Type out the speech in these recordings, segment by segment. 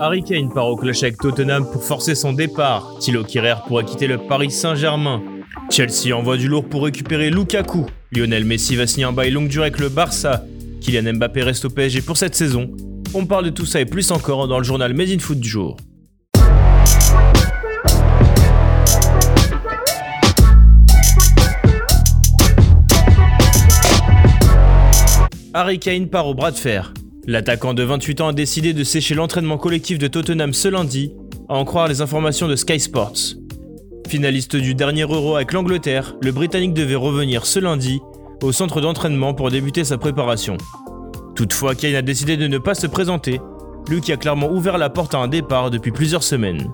Harry Kane part au clash avec Tottenham pour forcer son départ. Thilo Kirer pourrait quitter le Paris Saint-Germain. Chelsea envoie du lourd pour récupérer Lukaku. Lionel Messi va signer un bail longue durée avec le Barça. Kylian Mbappé reste au PSG pour cette saison. On parle de tout ça et plus encore dans le journal Made in Foot du jour. Harry Kane part au bras de fer. L'attaquant de 28 ans a décidé de sécher l'entraînement collectif de Tottenham ce lundi, à en croire les informations de Sky Sports. Finaliste du dernier Euro avec l'Angleterre, le Britannique devait revenir ce lundi au centre d'entraînement pour débuter sa préparation. Toutefois, Kane a décidé de ne pas se présenter, lui qui a clairement ouvert la porte à un départ depuis plusieurs semaines.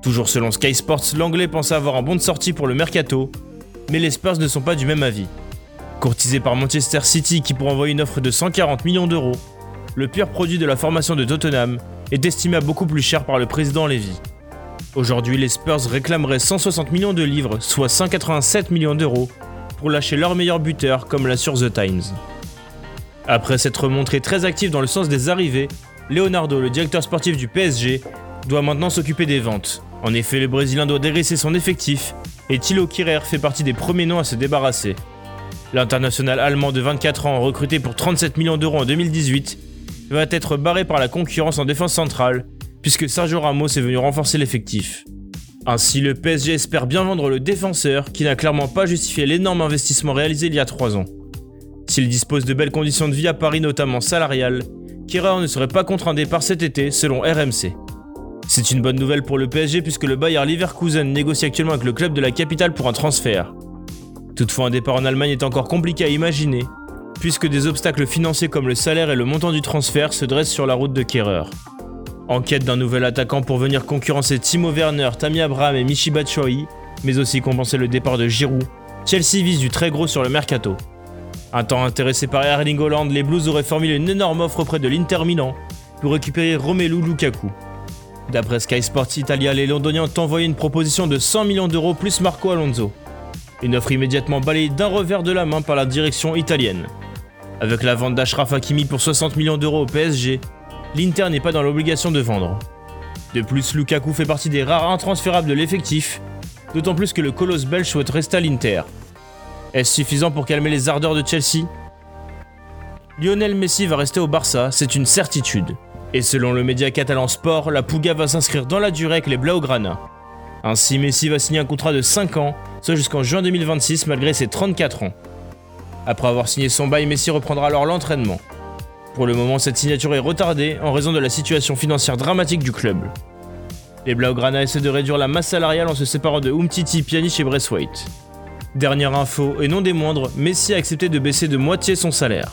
Toujours selon Sky Sports, l'Anglais pensait avoir un bon de sortie pour le mercato, mais les Spurs ne sont pas du même avis. Courtisé par Manchester City qui pourrait envoyer une offre de 140 millions d'euros, le pire produit de la formation de Tottenham est estimé à beaucoup plus cher par le président Levy. Aujourd'hui, les Spurs réclameraient 160 millions de livres, soit 187 millions d'euros, pour lâcher leur meilleur buteur, comme l'assure The Times. Après s'être montré très actif dans le sens des arrivées, Leonardo, le directeur sportif du PSG, doit maintenant s'occuper des ventes. En effet, le Brésilien doit dégraisser son effectif, et Thilo Kirer fait partie des premiers noms à se débarrasser. L'international allemand de 24 ans, recruté pour 37 millions d'euros en 2018, va être barré par la concurrence en défense centrale, puisque Sergio Ramos est venu renforcer l'effectif. Ainsi, le PSG espère bien vendre le défenseur qui n'a clairement pas justifié l'énorme investissement réalisé il y a 3 ans. S'il dispose de belles conditions de vie à Paris, notamment salariales, Kira ne serait pas contre un départ cet été, selon RMC. C'est une bonne nouvelle pour le PSG puisque le Bayer Leverkusen négocie actuellement avec le club de la capitale pour un transfert. Toutefois, un départ en Allemagne est encore compliqué à imaginer, puisque des obstacles financiers comme le salaire et le montant du transfert se dressent sur la route de Kerrer. En quête d'un nouvel attaquant pour venir concurrencer Timo Werner, Tammy Abraham et Michi Batshuayi, mais aussi compenser le départ de Giroud, Chelsea vise du très gros sur le mercato. Un temps intéressé par Erling Holland, les Blues auraient formulé une énorme offre auprès de l'Inter Milan pour récupérer Romelu Lukaku. D'après Sky Sports Italia, les Londoniens ont envoyé une proposition de 100 millions d'euros plus Marco Alonso. Une offre immédiatement balayée d'un revers de la main par la direction italienne. Avec la vente d'Ashraf Hakimi pour 60 millions d'euros au PSG, l'Inter n'est pas dans l'obligation de vendre. De plus, Lukaku fait partie des rares intransférables de l'effectif, d'autant plus que le colosse belge souhaite rester à l'Inter. Est-ce suffisant pour calmer les ardeurs de Chelsea? Lionel Messi va rester au Barça, c'est une certitude. Et selon le média catalan Sport, la Puga va s'inscrire dans la durée avec les Blaugrana. Ainsi, Messi va signer un contrat de 5 ans, soit jusqu'en juin 2026 malgré ses 34 ans. Après avoir signé son bail, Messi reprendra alors l'entraînement. Pour le moment, cette signature est retardée en raison de la situation financière dramatique du club. Les Blaugrana essaient de réduire la masse salariale en se séparant de Umtiti, Pjanic et Braithwaite. Dernière info, et non des moindres, Messi a accepté de baisser de moitié son salaire.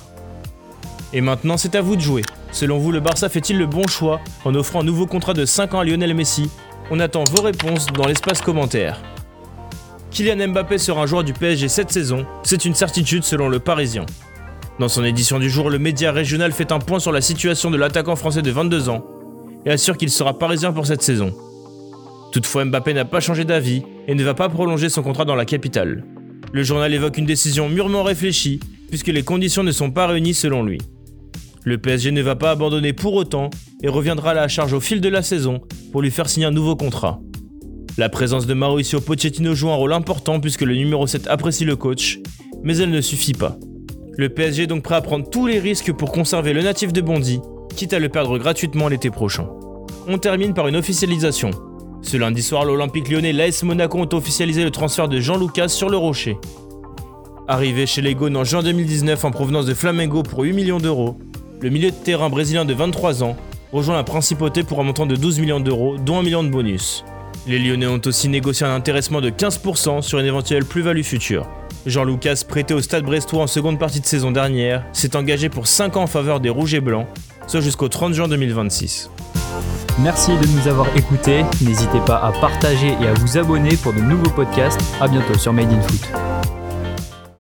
Et maintenant, c'est à vous de jouer. Selon vous, le Barça fait-il le bon choix en offrant un nouveau contrat de 5 ans à Lionel Messi? On attend vos réponses dans l'espace commentaire. Kylian Mbappé sera un joueur du PSG cette saison, c'est une certitude selon le Parisien. Dans son édition du jour, le média régional fait un point sur la situation de l'attaquant français de 22 ans et assure qu'il sera parisien pour cette saison. Toutefois, Mbappé n'a pas changé d'avis et ne va pas prolonger son contrat dans la capitale. Le journal évoque une décision mûrement réfléchie puisque les conditions ne sont pas réunies selon lui. Le PSG ne va pas abandonner pour autant et reviendra à la charge au fil de la saison pour lui faire signer un nouveau contrat. La présence de Mauricio Pochettino joue un rôle important puisque le numéro 7 apprécie le coach, mais elle ne suffit pas. Le PSG est donc prêt à prendre tous les risques pour conserver le natif de Bondy, quitte à le perdre gratuitement l'été prochain. On termine par une officialisation. Ce lundi soir, l'Olympique lyonnais et l'AS Monaco ont officialisé le transfert de Jean Lucas sur le Rocher. Arrivé chez les Gaunes en juin 2019 en provenance de Flamengo pour 8 millions d'euros, le milieu de terrain brésilien de 23 ans rejoint la principauté pour un montant de 12 millions d'euros, dont un million de bonus. Les Lyonnais ont aussi négocié un intéressement de 15% sur une éventuelle plus-value future. Jean Lucas, prêté au Stade Brestois en seconde partie de saison dernière, s'est engagé pour 5 ans en faveur des Rouges et Blancs, soit jusqu'au 30 juin 2026. Merci de nous avoir écoutés. N'hésitez pas à partager et à vous abonner pour de nouveaux podcasts. A bientôt sur Made in Foot.